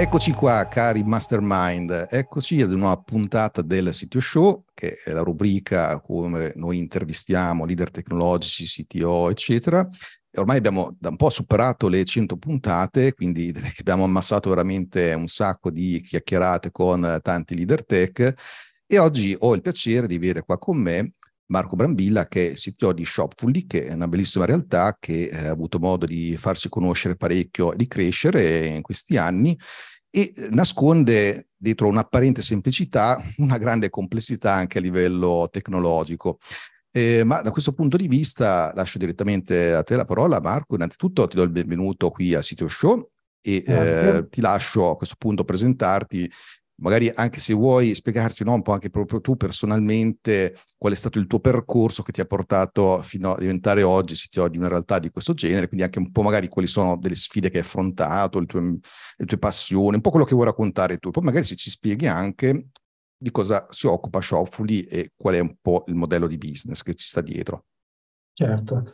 Eccoci qua, cari mastermind, eccoci ad una puntata del Sitio Show, che è la rubrica come noi intervistiamo leader tecnologici, CTO, eccetera. E ormai abbiamo da un po' superato le 100 puntate, quindi abbiamo ammassato veramente un sacco di chiacchierate con tanti leader tech. E oggi ho il piacere di avere qua con me Marco Brambilla, che è CTO di Shopfully, che è una bellissima realtà che eh, ha avuto modo di farsi conoscere parecchio e di crescere in questi anni e nasconde dietro un'apparente semplicità una grande complessità anche a livello tecnologico. Eh, ma da questo punto di vista lascio direttamente a te la parola, Marco. Innanzitutto ti do il benvenuto qui a Sitio Show e eh, ti lascio a questo punto presentarti magari anche se vuoi spiegarci no, un po' anche proprio tu personalmente qual è stato il tuo percorso che ti ha portato fino a diventare oggi CTO di una realtà di questo genere, quindi anche un po' magari quali sono delle sfide che hai affrontato, le tue, le tue passioni, un po' quello che vuoi raccontare tu. Poi magari se ci spieghi anche di cosa si occupa Shopfully e qual è un po' il modello di business che ci sta dietro. Certo,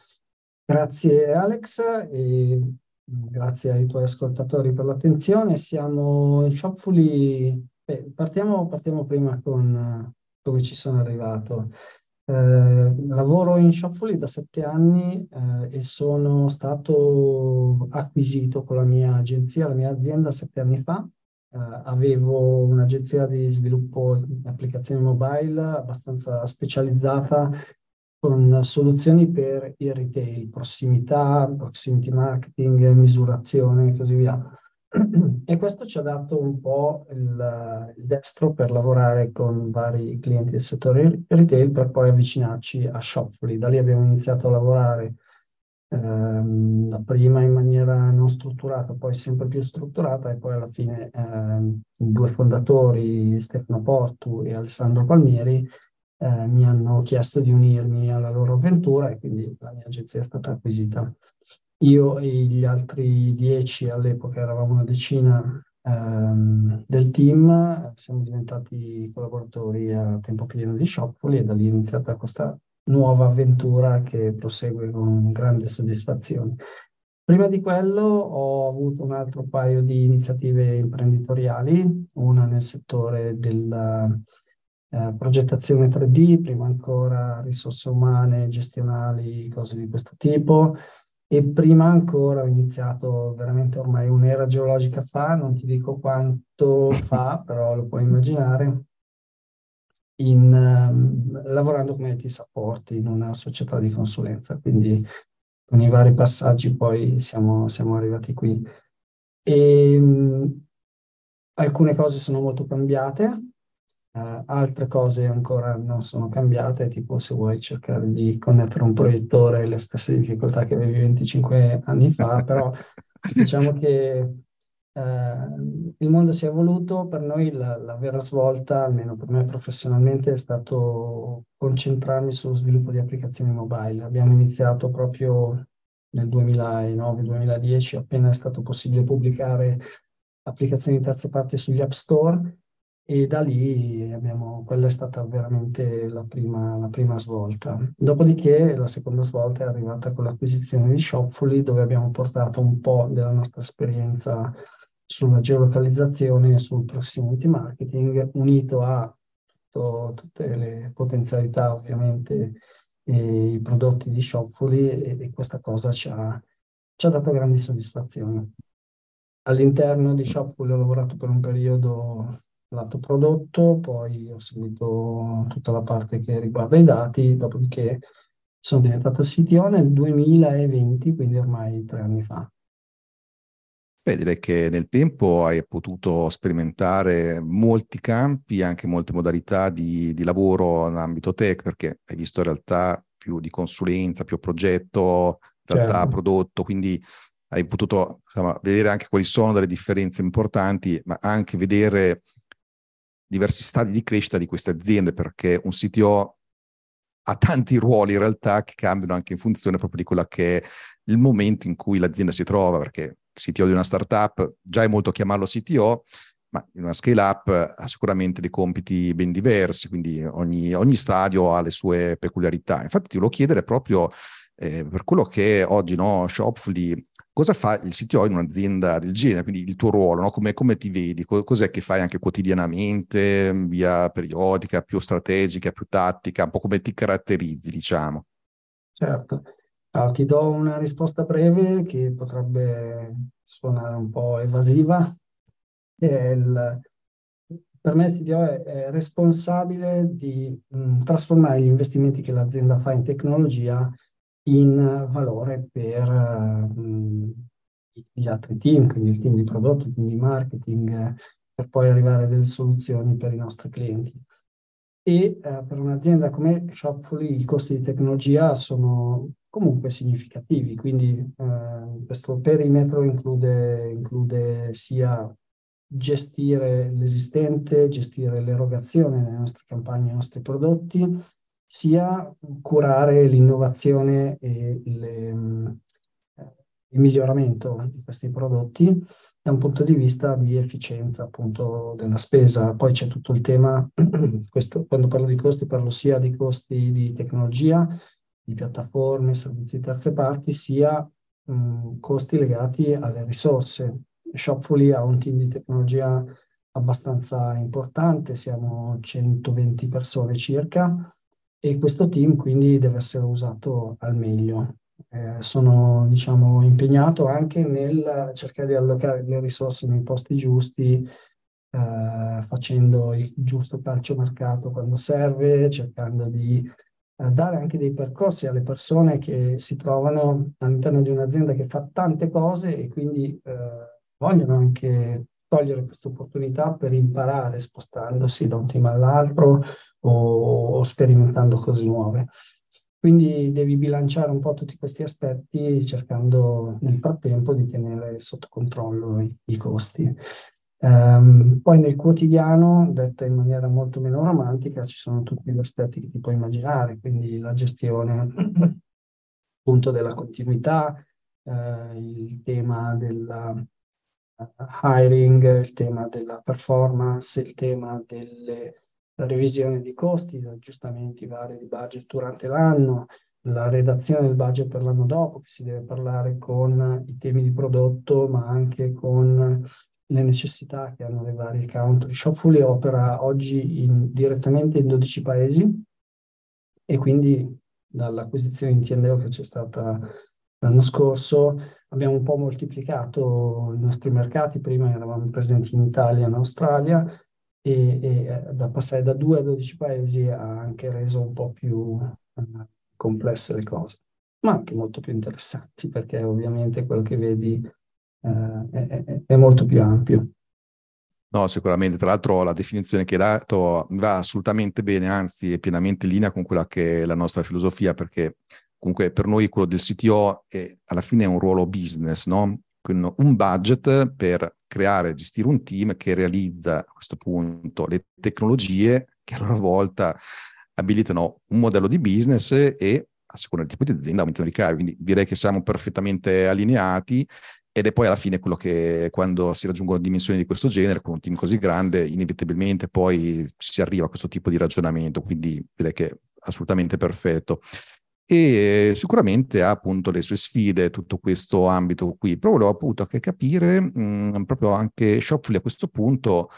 grazie Alex e grazie ai tuoi ascoltatori per l'attenzione. Siamo in Shopfully Beh, partiamo, partiamo prima con uh, come ci sono arrivato. Eh, lavoro in Shopfully da sette anni eh, e sono stato acquisito con la mia agenzia, la mia azienda sette anni fa. Eh, avevo un'agenzia di sviluppo di applicazioni mobile abbastanza specializzata con soluzioni per il retail, prossimità, proximity marketing, misurazione e così via. E questo ci ha dato un po' il, il, destro per lavorare con vari clienti del settore retail per poi avvicinarci a Shopfully. Da lì abbiamo iniziato a lavorare ehm, prima in maniera non strutturata, poi sempre più strutturata e poi alla fine ehm, i due fondatori, Stefano Portu e Alessandro Palmieri, eh, mi hanno chiesto di unirmi alla loro avventura e quindi la mia agenzia è stata acquisita. Io e gli altri dieci, all'epoca eravamo una decina ehm, del team, siamo diventati collaboratori a tempo pieno di Shopfully e da lì è iniziata questa nuova avventura che prosegue con grande soddisfazione. Prima di quello ho avuto un altro paio di iniziative imprenditoriali, una nel settore della eh, progettazione 3D, prima ancora risorse umane, gestionali, cose di questo tipo, e prima ancora ho iniziato veramente ormai un'era geologica fa, non ti dico quanto fa, però lo puoi immaginare, in, um, lavorando come IT support in una società di consulenza, quindi con i vari passaggi poi siamo, siamo arrivati qui. E, um, alcune cose sono molto cambiate, Uh, altre cose ancora non sono cambiate, tipo se vuoi cercare di connettere un proiettore le stesse difficoltà che avevi 25 anni fa, però diciamo che uh, il mondo si è evoluto, per noi la, la, vera svolta, almeno per me professionalmente, è stato concentrarmi sullo sviluppo di applicazioni mobile. Abbiamo iniziato proprio nel 2009-2010, appena è stato possibile pubblicare applicazioni di terze parti sugli App Store e da lì abbiamo, quella è stata veramente la prima, la prima svolta. Dopodiché la seconda svolta è arrivata con l'acquisizione di Shopfully, dove abbiamo portato un po' della nostra esperienza sulla geolocalizzazione e sul proximity marketing, unito a tutto, tutte le potenzialità ovviamente e i prodotti di Shopfully e, e questa cosa ci ha, ci ha dato grandi soddisfazioni. All'interno di Shopfully ho lavorato per un periodo lato prodotto, poi ho seguito tutta la parte che riguarda i dati, dopodiché sono diventato CTO nel 2020, quindi ormai tre anni fa. Beh, direi che nel tempo hai potuto sperimentare molti campi, anche molte modalità di, di lavoro in ambito tech, perché hai visto in realtà più di consulenza, più progetto, realtà certo. prodotto, quindi hai potuto insomma, vedere anche quali sono delle differenze importanti, ma anche vedere diversi stadi di crescita di queste aziende, perché un CTO ha tanti ruoli in realtà che cambiano anche in funzione proprio di quello che è il momento in cui l'azienda si trova, perché il CTO di una startup già è molto chiamarlo CTO, ma in una scale up ha sicuramente dei compiti ben diversi, quindi ogni, ogni stadio ha le sue peculiarità. Infatti ti volevo chiedere proprio eh, per quello che oggi no, Shopfully cosa fa il CTO in un'azienda del genere? Quindi il tuo ruolo, no? come, come, ti vedi? Cos'è che fai anche quotidianamente, via periodica, più strategica, più tattica? Un po' come ti caratterizzi, diciamo? Certo. Allora, ti do una risposta breve che potrebbe suonare un po' evasiva. Il, per me il CTO è, è responsabile di mh, trasformare gli investimenti che l'azienda fa in tecnologia in valore per uh, gli altri team, quindi il team di prodotto, il team di marketing, per poi arrivare a delle soluzioni per i nostri clienti. E uh, per un'azienda come Shopfully i costi di tecnologia sono comunque significativi, quindi uh, questo perimetro include, include sia gestire l'esistente, gestire l'erogazione delle nostre campagne, dei nostri prodotti, sia curare l'innovazione e le, il miglioramento di questi prodotti da un punto di vista di efficienza appunto della spesa. Poi c'è tutto il tema, questo, quando parlo di costi parlo sia di costi di tecnologia, di piattaforme, servizi di terze parti, sia mh, costi legati alle risorse. Shopfully ha un team di tecnologia abbastanza importante, siamo 120 persone circa, e questo team quindi deve essere usato al meglio. Eh, sono diciamo, impegnato anche nel cercare di allocare le risorse nei posti giusti, eh, facendo il giusto calciomercato quando serve, cercando di eh, dare anche dei percorsi alle persone che si trovano all'interno di un'azienda che fa tante cose e quindi eh, vogliono anche cogliere questa opportunità per imparare spostandosi da un team all'altro o, o sperimentando cose nuove. Quindi devi bilanciare un po' tutti questi aspetti cercando nel frattempo di tenere sotto controllo i, i costi. Um, poi nel quotidiano, detta in maniera molto meno romantica, ci sono tutti gli aspetti che ti puoi immaginare, quindi la gestione appunto della continuità, eh, il tema della hiring, il tema della performance, il tema delle la revisione di costi, aggiustamenti vari di budget durante l'anno, la redazione del budget per l'anno dopo, che si deve parlare con i temi di prodotto, ma anche con le necessità che hanno le varie country. Shopfully opera oggi in, direttamente in 12 paesi e quindi dall'acquisizione in Tiendeo che c'è stata l'anno scorso abbiamo un po' moltiplicato i nostri mercati, prima eravamo presenti in Italia e in Australia, e, e eh, da passare da 2 a 12 paesi ha anche reso un po' più uh, complesse le cose, ma anche molto più interessanti perché ovviamente quello che vedi è, è, è molto più ampio. No, sicuramente. Tra l'altro la definizione che hai dato va assolutamente bene, anzi è pienamente in linea con quella che è la nostra filosofia, perché comunque per noi quello del CTO è, alla fine è un ruolo business, no? un budget per creare e gestire un team che realizza a questo punto le tecnologie che a loro volta abilitano un modello di business e a seconda del tipo di azienda aumentano i ricavi. Quindi direi che siamo perfettamente allineati ed è poi alla fine quello che quando si raggiungono dimensioni di questo genere, con un team così grande, inevitabilmente poi si arriva a questo tipo di ragionamento. Quindi direi che è assolutamente perfetto e sicuramente ha appunto le sue sfide tutto questo ambito qui. Però volevo appunto anche capire mh, proprio anche Shopfully a questo punto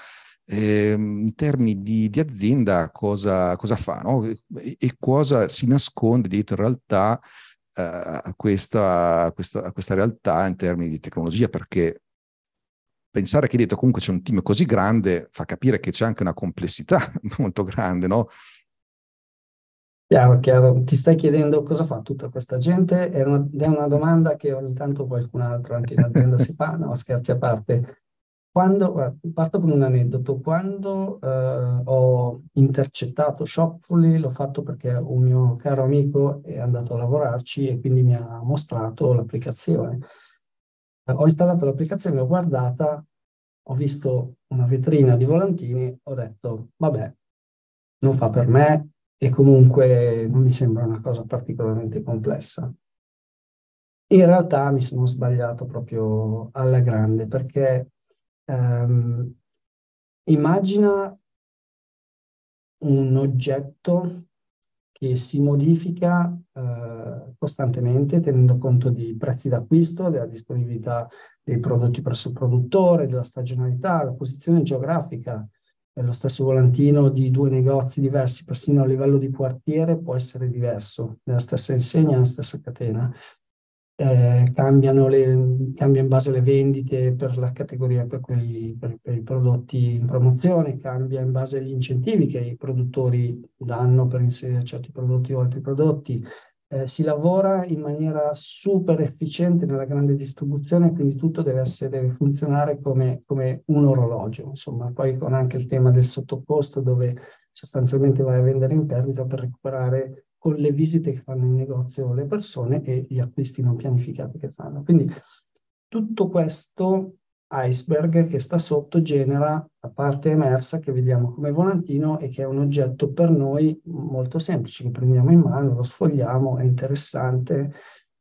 eh, in termini di, di, azienda cosa, cosa fa no? e, e, cosa si nasconde dietro in realtà eh, a, questa, questa, a questa realtà in termini di tecnologia perché pensare che dietro comunque c'è un team così grande fa capire che c'è anche una complessità molto grande, no? Chiaro, chiaro. Ti stai chiedendo cosa fa tutta questa gente? È una, è una domanda che ogni tanto qualcun altro anche in azienda si fa, no, scherzi a parte. Quando, parto con un aneddoto, quando eh, ho intercettato Shopfully, l'ho fatto perché un mio caro amico è andato a lavorarci e quindi mi ha mostrato l'applicazione. Eh, ho installato l'applicazione, l'ho guardata, ho visto una vetrina di volantini, ho detto, vabbè, non fa per me, e comunque non mi sembra una cosa particolarmente complessa. In realtà mi sono sbagliato proprio alla grande perché ehm, immagina un oggetto che si modifica eh, costantemente tenendo conto di prezzi d'acquisto, della disponibilità dei prodotti presso il produttore, della stagionalità, la posizione geografica. Lo stesso volantino di due negozi diversi, persino a livello di quartiere, può essere diverso, nella stessa insegna, nella stessa catena eh, cambiano le, cambia in base alle vendite per la categoria, per, quei, per, per, i prodotti in promozione, cambia in base agli incentivi che i produttori danno per inserire certi prodotti o altri prodotti. Eh, si lavora in maniera super efficiente nella grande distribuzione, quindi tutto deve, essere, deve funzionare come, come un orologio. Insomma, poi con anche il tema del sottocosto, dove sostanzialmente vai a vendere in perdita per recuperare con le visite che fanno in negozio le persone e gli acquisti non pianificati che fanno. Quindi tutto questo iceberg che sta sotto genera la parte emersa che vediamo come volantino e che è un oggetto per noi molto semplice, che prendiamo in mano, lo sfogliamo, è interessante,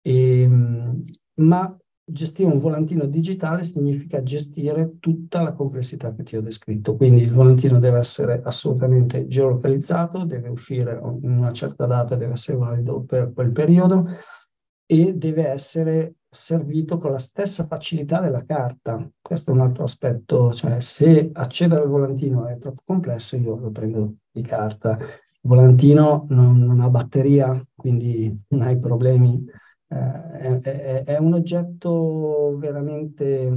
e, ehm, ma Gestire un volantino digitale significa gestire tutta la complessità che ti ho descritto, quindi il volantino deve essere assolutamente geolocalizzato, deve uscire in una certa data, deve essere valido per quel periodo e deve essere servito con la stessa facilità della carta. Questo è un altro aspetto, cioè se accedere al volantino è troppo complesso io lo prendo di carta. Il volantino non, non ha batteria, quindi non hai problemi eh, è, è, un oggetto veramente,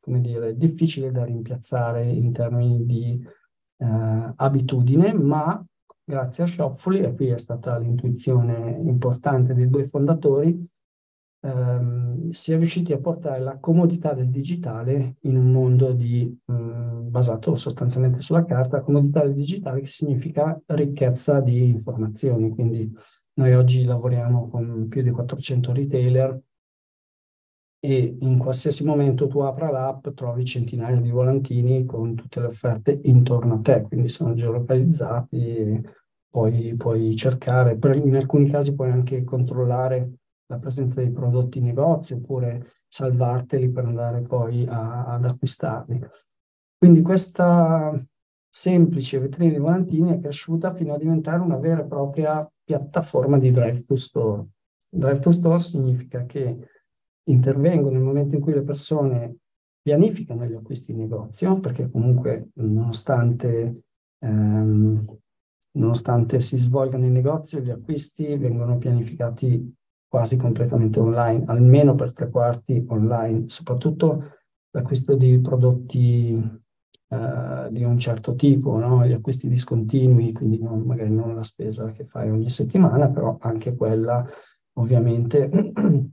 come dire, difficile da rimpiazzare in termini di eh, abitudine, ma grazie a Shopfully, e qui è stata l'intuizione importante dei due fondatori, ehm, si è riusciti a portare la comodità del digitale in un mondo di, mh, mm, basato sostanzialmente sulla carta, comodità del digitale che significa ricchezza di informazioni, quindi noi oggi lavoriamo con più di 400 retailer e in qualsiasi momento tu apra l'app trovi centinaia di volantini con tutte le offerte intorno a te, quindi sono geolocalizzati, poi puoi cercare, in alcuni casi puoi anche controllare la presenza dei prodotti in negozio oppure salvarteli per andare poi a, ad acquistarli. Quindi questa semplice vetrina di volantini è cresciuta fino a diventare una vera e propria piattaforma di drive to store. Drive to store significa che intervengo nel momento in cui le persone pianificano gli acquisti in negozio, perché comunque nonostante, ehm, nonostante si svolgano in negozio, gli acquisti vengono pianificati quasi completamente online, almeno per tre quarti online, soprattutto l'acquisto di prodotti eh, di un certo tipo, no? gli acquisti discontinui, quindi non, magari non la spesa che fai ogni settimana, però anche quella ovviamente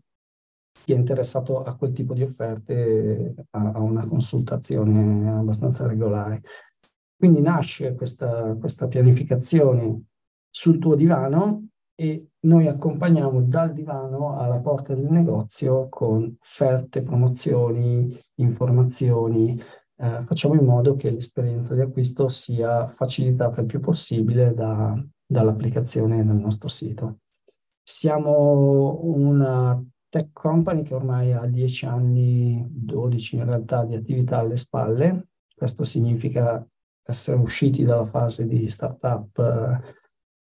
chi è interessato a quel tipo di offerte ha, ha una consultazione abbastanza regolare. Quindi nasce questa, questa pianificazione sul tuo divano e noi accompagniamo dal divano alla porta del negozio con offerte, promozioni, informazioni, eh, facciamo in modo che l'esperienza di acquisto sia facilitata il più possibile da, dall'applicazione del nostro sito. Siamo una tech company che ormai ha 10 anni, 12 in realtà, di attività alle spalle. Questo significa essere usciti dalla fase di startup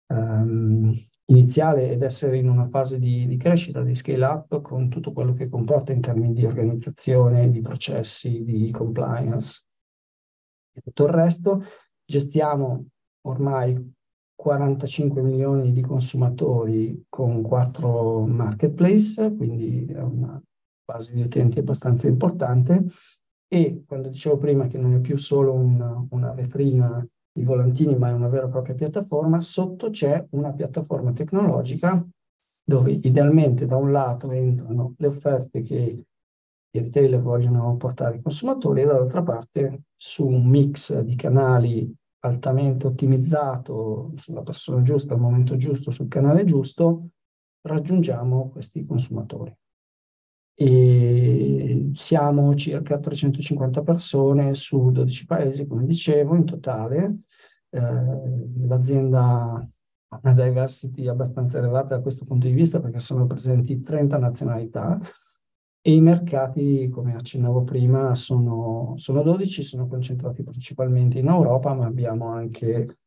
um, iniziale ed essere in una fase di, di, crescita, di scale up con tutto quello che comporta in termini di organizzazione, di processi, di compliance e tutto il resto. Gestiamo ormai 45 milioni di consumatori con quattro marketplace, quindi è una base di utenti abbastanza importante. E quando dicevo prima che non è più solo una, una vetrina i volantini, ma è una vera e propria piattaforma, sotto c'è una piattaforma tecnologica dove idealmente da un lato entrano le offerte che i retailer vogliono portare ai consumatori e dall'altra parte su un mix di canali altamente ottimizzato sulla persona giusta, al momento giusto, sul canale giusto, raggiungiamo questi consumatori e siamo circa 350 persone su 12 paesi, come dicevo, in totale. Eh, l'azienda ha una diversity abbastanza elevata da questo punto di vista perché sono presenti 30 nazionalità e i mercati, come accennavo prima, sono, sono 12, sono concentrati principalmente in Europa, ma abbiamo anche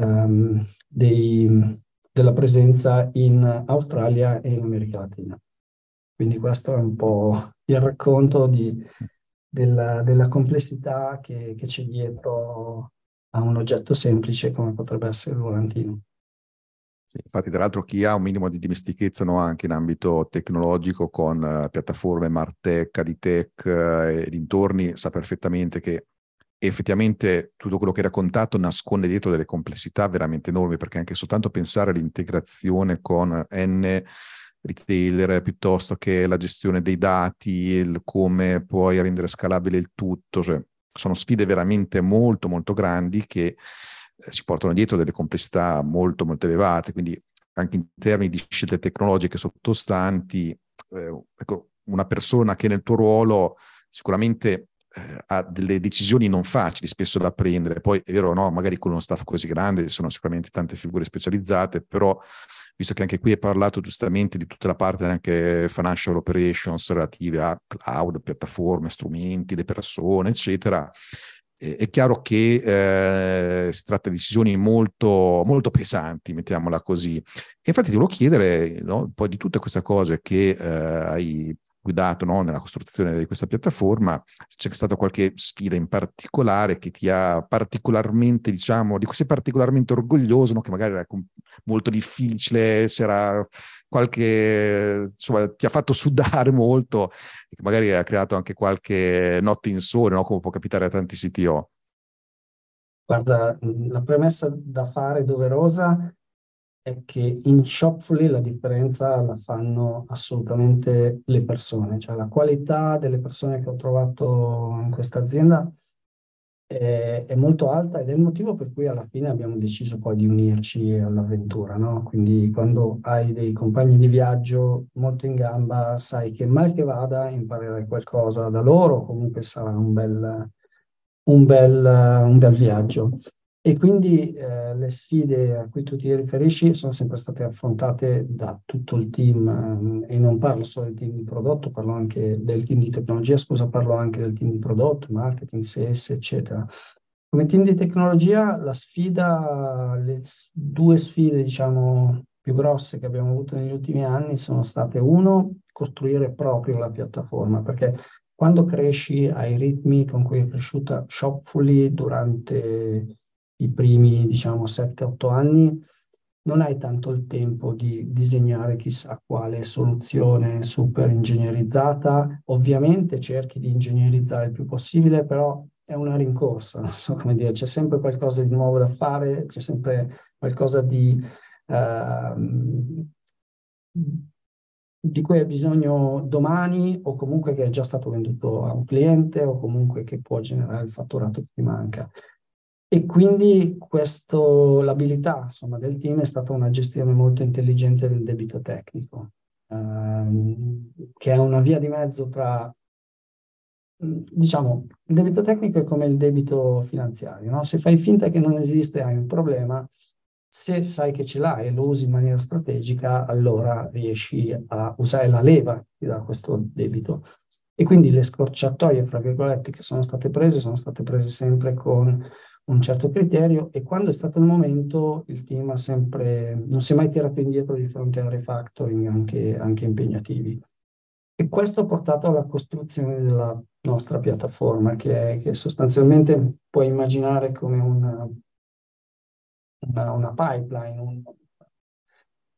um, dei della presenza in Australia e in America Latina. Quindi questo è un po' il racconto di, della, della, complessità che, che c'è dietro a un oggetto semplice come potrebbe essere il volantino. Sì, infatti, tra l'altro, chi ha un minimo di dimestichezza no, anche in ambito tecnologico con uh, piattaforme Martech, Aditech uh, e dintorni sa perfettamente che effettivamente tutto quello che hai raccontato nasconde dietro delle complessità veramente enormi, perché anche soltanto pensare all'integrazione con N retailer piuttosto che la gestione dei dati, il come puoi rendere scalabile il tutto, cioè sono sfide veramente molto molto grandi che eh, si portano dietro delle complessità molto molto elevate, quindi anche in termini di scelte tecnologiche sottostanti, eh, ecco, una persona che nel tuo ruolo sicuramente eh, ha delle decisioni non facili spesso da prendere. Poi è vero, no, magari con uno staff così grande sono sicuramente tante figure specializzate, però visto che anche qui hai parlato giustamente di tutta la parte anche financial operations relative a cloud, piattaforme, strumenti, le persone, eccetera, è chiaro che eh, si tratta di decisioni molto, molto pesanti, mettiamola così. E infatti ti volevo chiedere no, poi di tutte queste cose che eh, hai guidato no, nella costruzione di questa piattaforma, c'è stata qualche sfida in particolare che ti ha particolarmente, diciamo, di cui sei particolarmente orgoglioso, no, che magari era molto difficile, c'era qualche, insomma, ti ha fatto sudare molto e che magari ha creato anche qualche notte insone, no, come può capitare a tanti CTO. Guarda, la premessa da fare doverosa è che in Shopfully la differenza la fanno assolutamente le persone, cioè la qualità delle persone che ho trovato in questa azienda è, è, molto alta ed è il motivo per cui alla fine abbiamo deciso poi di unirci all'avventura, no? Quindi quando hai dei compagni di viaggio molto in gamba, sai che mal che vada imparerai qualcosa da loro, comunque sarà un bel, un bel, un bel viaggio. E quindi eh, le sfide a cui tu ti riferisci sono sempre state affrontate da tutto il team eh, e non parlo solo del team di prodotto, parlo anche del team di tecnologia, scusa, parlo anche del team di prodotto, marketing, sales, eccetera. Come team di tecnologia la sfida, le due sfide diciamo più grosse che abbiamo avuto negli ultimi anni sono state uno, costruire proprio la piattaforma, perché quando cresci ai ritmi con cui è cresciuta Shopfully durante i primi, diciamo, 7-8 anni, non hai tanto il tempo di disegnare chissà quale soluzione super ingegnerizzata. Ovviamente cerchi di ingegnerizzare il più possibile, però è una rincorsa, non so come dire, c'è sempre qualcosa di nuovo da fare, c'è sempre qualcosa di, uh, di cui hai bisogno domani o comunque che è già stato venduto a un cliente o comunque che può generare il fatturato che ti manca. E quindi questo, l'abilità insomma, del team è stata una gestione molto intelligente del debito tecnico, ehm, che è una via di mezzo tra, diciamo, il debito tecnico è come il debito finanziario, no? Se fai finta che non esiste hai un problema, se sai che ce l'hai e lo usi in maniera strategica, allora riesci a usare la leva che ti dà questo debito. E quindi le scorciatoie, fra virgolette, che sono state prese, sono state prese sempre con un certo criterio e quando è stato il momento il team ha sempre, non si è mai tirato indietro di fronte a refactoring anche, anche impegnativi. E questo ha portato alla costruzione della nostra piattaforma che, è, che sostanzialmente puoi immaginare come una, una, una pipeline, una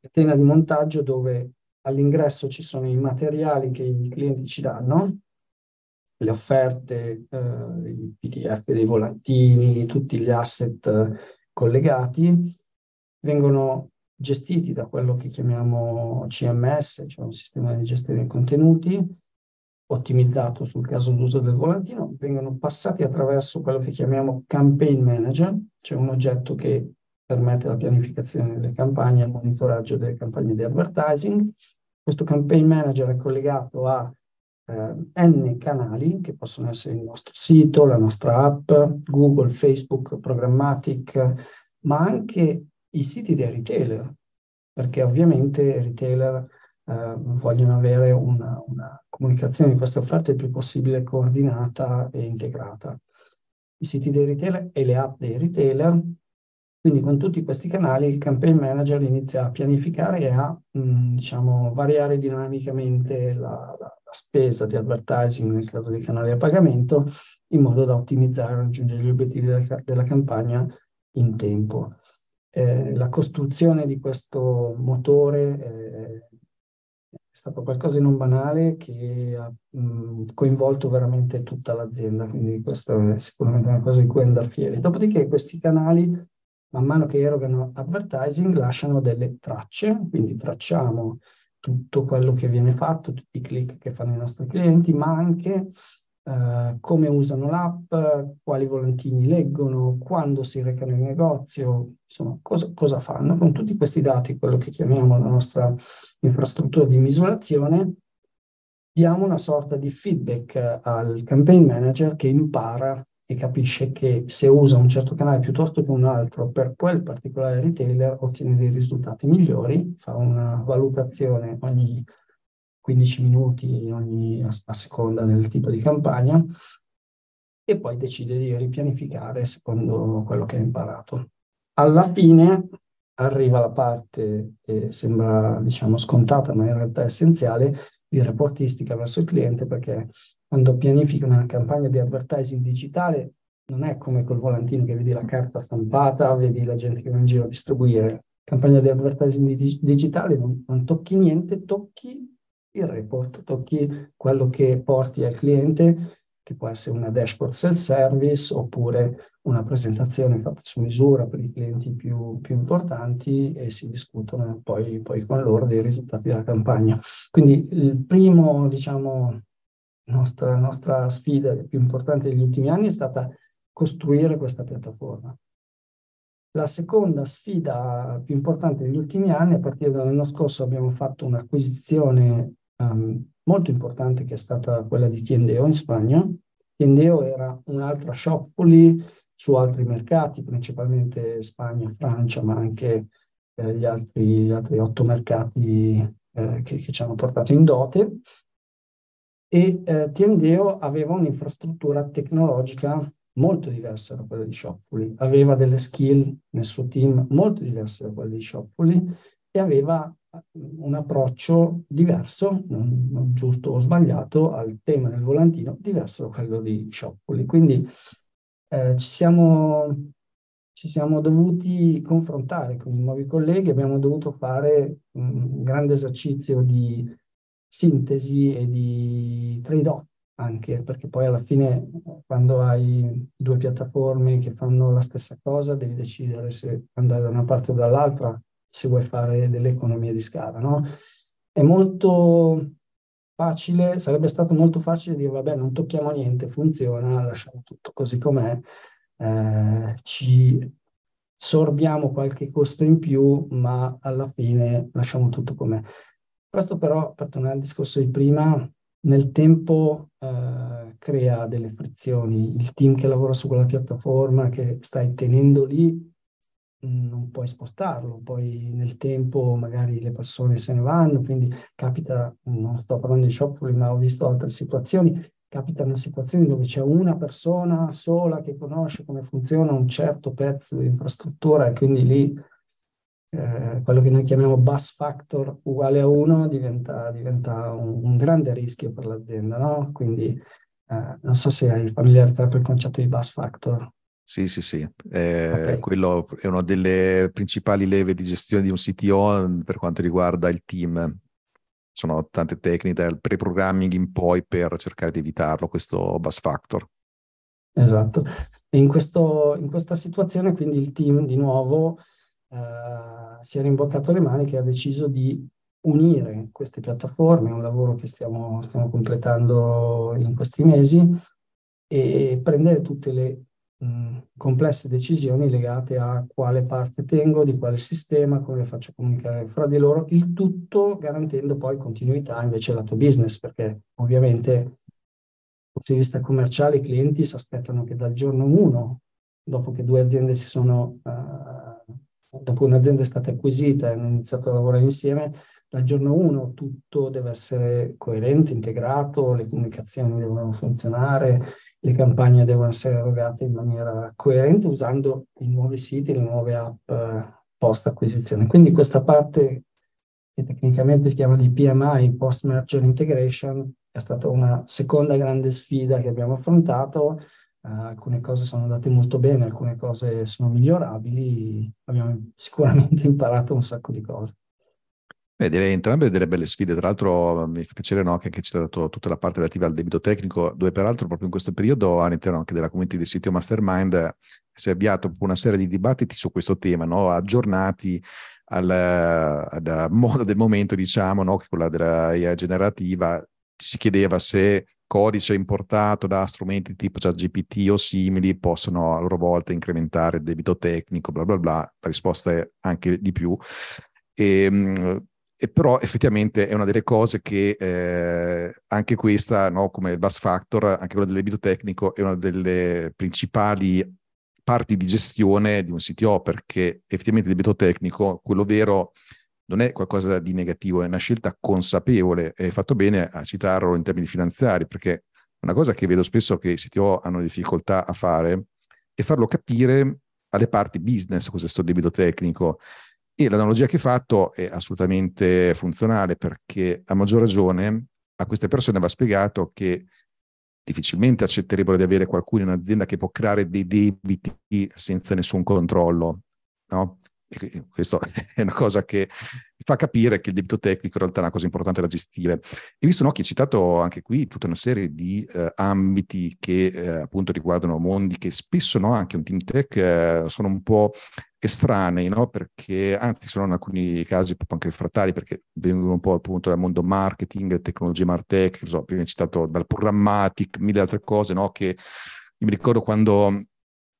catena di montaggio dove all'ingresso ci sono i materiali che i clienti ci danno le offerte, eh, i PDF dei volantini, tutti gli asset collegati, vengono gestiti da quello che chiamiamo CMS, cioè un sistema di gestione dei contenuti, ottimizzato sul caso d'uso del volantino, vengono passati attraverso quello che chiamiamo Campaign Manager, cioè un oggetto che permette la pianificazione delle campagne il monitoraggio delle campagne di advertising. Questo Campaign Manager è collegato a eh, n canali che possono essere il nostro sito, la nostra app, Google, Facebook, Programmatic, ma anche i siti dei retailer, perché ovviamente i retailer eh, vogliono avere una, una, comunicazione di queste offerte il più possibile coordinata e integrata. I siti dei retailer e le app dei retailer Quindi con tutti questi canali il campaign manager inizia a pianificare e a mh, diciamo, variare dinamicamente la, la, la, spesa di advertising nel caso dei canali a pagamento in modo da ottimizzare e raggiungere gli obiettivi della, della campagna in tempo. Eh, la costruzione di questo motore eh, è stato qualcosa di non banale che ha mh, coinvolto veramente tutta l'azienda, quindi questa è sicuramente una cosa di cui andare fieri. Dopodiché questi canali man mano che erogano advertising lasciano delle tracce, quindi tracciamo tutto quello che viene fatto, tutti i click che fanno i nostri clienti, ma anche eh, come usano l'app, quali volantini leggono, quando si recano in negozio, insomma, cosa, cosa fanno. Con tutti questi dati, quello che chiamiamo la nostra infrastruttura di misurazione, diamo una sorta di feedback al campaign manager che impara e capisce che se usa un certo canale piuttosto che un altro per quel particolare retailer ottiene dei risultati migliori, fa una valutazione ogni 15 minuti ogni, a, a seconda del tipo di campagna e poi decide di ripianificare secondo quello che ha imparato. Alla fine arriva la parte che sembra diciamo scontata ma in realtà essenziale di reportistica verso il cliente perché quando pianifichi una campagna di advertising digitale non è come col volantino che vedi la carta stampata, vedi la gente che va in giro a distribuire. Campagna di advertising di- digitale non, non tocchi niente, tocchi il report, tocchi quello che porti al cliente, che può essere una dashboard self-service oppure una presentazione fatta su misura per i clienti più, più importanti e si discutono poi, poi con loro dei risultati della campagna. Quindi il primo, diciamo, nostra, nostra sfida più importante degli ultimi anni è stata costruire questa piattaforma. La seconda sfida più importante degli ultimi anni, a partire dall'anno scorso, abbiamo fatto un'acquisizione um, molto importante che è stata quella di Tiendeo in Spagna. Tiendeo era un'altra shopfully su altri mercati, principalmente Spagna, Francia, ma anche eh, gli, altri, gli, altri, otto mercati eh, che, che, ci hanno portato in dote e eh, Tiendeo aveva un'infrastruttura tecnologica molto diversa da quella di Shopfully, aveva delle skill nel suo team molto diverse da quelle di Shopfully e aveva eh, un approccio diverso, non, non, giusto o sbagliato, al tema del volantino diverso da quello di Shopfully. Quindi eh, ci, siamo, ci siamo dovuti confrontare con i nuovi colleghi, abbiamo dovuto fare un grande esercizio di sintesi e di trade-off anche, perché poi alla fine quando hai due piattaforme che fanno la stessa cosa, devi decidere se andare da una parte o dall'altra, se vuoi fare delle economie di scala, no? È molto facile, sarebbe stato molto facile dire, vabbè, non tocchiamo niente, funziona, lasciamo tutto così com'è, eh, ci sorbiamo qualche costo in più, ma alla fine lasciamo tutto com'è. Questo però, per tornare al discorso di prima, nel tempo eh, crea delle frizioni. Il team che lavora su quella piattaforma che stai tenendo lì non puoi spostarlo, poi nel tempo magari le persone se ne vanno, quindi capita, non sto parlando di Shopfully, ma ho visto altre situazioni, capitano situazioni dove c'è una persona sola che conosce come funziona un certo pezzo di infrastruttura e quindi lì eh, quello che noi chiamiamo bus factor uguale a 1 diventa, diventa un, un, grande rischio per l'azienda, no? Quindi eh, non so se hai familiarità con il concetto di bus factor. Sì, sì, sì. Eh, okay. Quello è una delle principali leve di gestione di un CTO per quanto riguarda il team. Sono tante tecniche, dal pre-programming in poi per cercare di evitarlo, questo bus factor. Esatto. E in, questo, in questa situazione quindi il team di nuovo eh, si è rimboccato le maniche e ha deciso di unire queste piattaforme, è un lavoro che stiamo, stiamo completando in questi mesi, e prendere tutte le mh, complesse decisioni legate a quale parte tengo, di quale sistema, come faccio comunicare fra di loro, il tutto garantendo poi continuità invece lato business, perché ovviamente dal punto di vista commerciale i clienti si aspettano che dal giorno 1, dopo che due aziende si sono uh, dopo un'azienda è stata acquisita e hanno iniziato a lavorare insieme, dal giorno 1 tutto deve essere coerente, integrato, le comunicazioni devono funzionare, le campagne devono essere erogate in maniera coerente usando i nuovi siti, le nuove app eh, post acquisizione. Quindi questa parte che tecnicamente si chiama di PMI, Post Merger Integration, è stata una seconda grande sfida che abbiamo affrontato alcune cose sono andate molto bene, alcune cose sono migliorabili, abbiamo sicuramente imparato un sacco di cose. Beh, direi entrambe delle belle sfide, tra l'altro mi fa piacere no, che, ci ha dato tutta la parte relativa al debito tecnico, dove peraltro proprio in questo periodo all'interno anche della community del sito Mastermind si è avviato una serie di dibattiti su questo tema, no, aggiornati al, al modo del momento, diciamo, no, che quella della generativa, si chiedeva se codice importato da strumenti tipo ChatGPT o simili possono a loro volta incrementare il debito tecnico, bla bla bla, la risposta è anche di più. E, ehm, e però effettivamente è una delle cose che eh, anche questa, no, come il bus factor, anche quella del debito tecnico, è una delle principali parti di gestione di un CTO, perché effettivamente il debito tecnico, quello vero, non è qualcosa di negativo, è una scelta consapevole e fatto bene a citarlo in termini finanziari, perché una cosa che vedo spesso che i CTO hanno difficoltà a fare è farlo capire alle parti business cos'è questo debito tecnico. E l'analogia che hai fatto è assolutamente funzionale perché a maggior ragione a queste persone va spiegato che difficilmente accetterebbero di avere qualcuno in un'azienda che può creare dei debiti senza nessun controllo. No? E questo è una cosa che fa capire che il debito tecnico in realtà è una cosa importante da gestire. E visto no, che hai citato anche qui tutta una serie di eh, ambiti che eh, appunto riguardano mondi che spesso no, anche un team tech eh, sono un po' estranei, no? perché anzi sono in alcuni casi proprio anche refrattari, perché vengono un po' appunto dal mondo marketing, tecnologie martech, so, prima hai citato dal programmatic, mille altre cose, no? che mi ricordo quando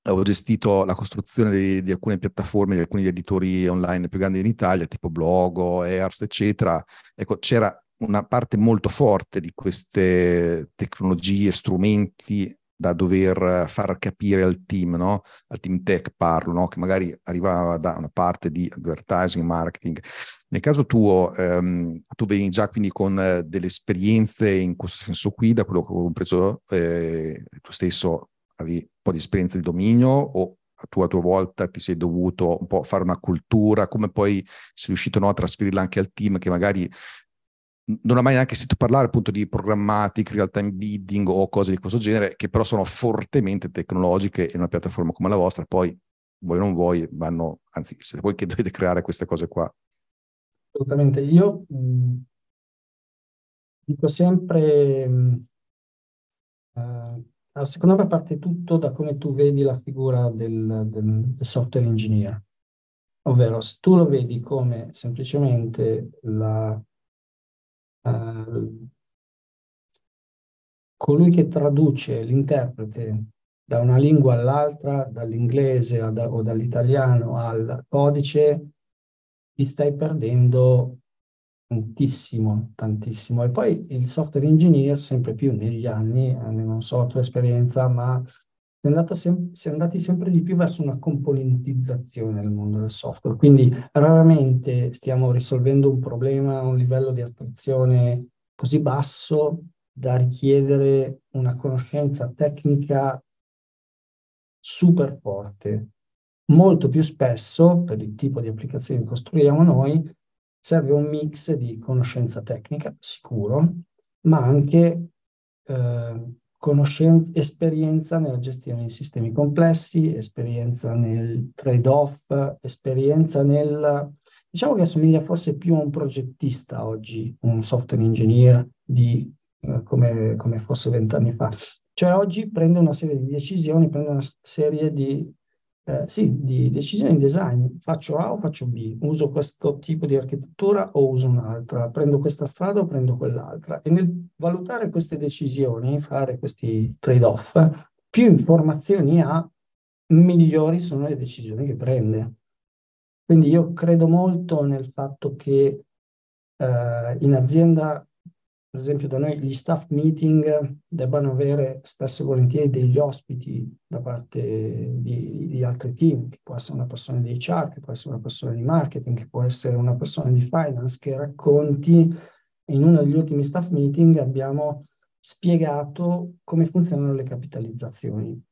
ho gestito la costruzione di, di, alcune piattaforme, di alcuni editori online più grandi in Italia, tipo Blogo, Earst, eccetera. Ecco, c'era una parte molto forte di queste tecnologie, strumenti da dover far capire al team, no? al team tech parlo, no? che magari arrivava da una parte di advertising, marketing. Nel caso tuo, ehm, tu veni già quindi con eh, delle esperienze in questo senso qui, da quello che ho compreso, eh, tu stesso avevi un po' di esperienza di dominio o tu a tua volta ti sei dovuto un po' fare una cultura, come poi sei riuscito no, a trasferirla anche al team che magari non ha mai neanche sentito parlare appunto di programmatic, real time bidding o cose di questo genere, che però sono fortemente tecnologiche in una piattaforma come la vostra, poi voi non vuoi, vanno, anzi, se voi che dovete creare queste cose qua. Assolutamente, io mh, dico sempre, mh, uh, secondo me parte tutto da come tu vedi la figura del, del, del software engineer, ovvero se tu lo vedi come semplicemente la, uh, colui che traduce l'interprete da una lingua all'altra, dall'inglese o dall'italiano al codice, ti stai perdendo Tantissimo, tantissimo. E poi il software engineer, sempre più negli anni, eh, non so la tua esperienza, ma si è, sem- si è andati sempre di più verso una componentizzazione del mondo del software. Quindi raramente stiamo risolvendo un problema a un livello di astrazione così basso da richiedere una conoscenza tecnica super forte. Molto più spesso, per il tipo di applicazioni che costruiamo noi, serve un mix di conoscenza tecnica, sicuro, ma anche eh, esperienza nella gestione di sistemi complessi, esperienza nel trade-off, esperienza nel... Diciamo che assomiglia forse più a un progettista oggi, un software engineer di, eh, come, come fosse vent'anni fa. Cioè oggi prende una serie di decisioni, prende una serie di eh, sì, di decisione in design, faccio A o faccio B, uso questo tipo di architettura o uso un'altra, prendo questa strada o prendo quell'altra. E nel valutare queste decisioni, fare questi trade-off, più informazioni ha, migliori sono le decisioni che prende. Quindi io credo molto nel fatto che eh, in azienda per esempio da noi gli staff meeting debbano avere spesso e volentieri degli ospiti da parte di, di, altri team, che può essere una persona di HR, che può essere una persona di marketing, che può essere una persona di finance, che racconti, in uno degli ultimi staff meeting abbiamo spiegato come funzionano le capitalizzazioni,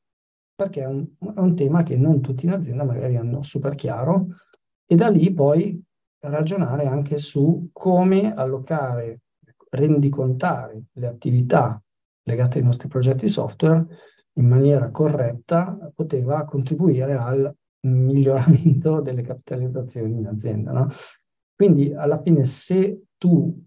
perché è un, è un tema che non tutti in azienda magari hanno super chiaro, e da lì poi ragionare anche su come allocare rendicontare le attività legate ai nostri progetti software in maniera corretta poteva contribuire al miglioramento delle capitalizzazioni in azienda. No? Quindi alla fine se tu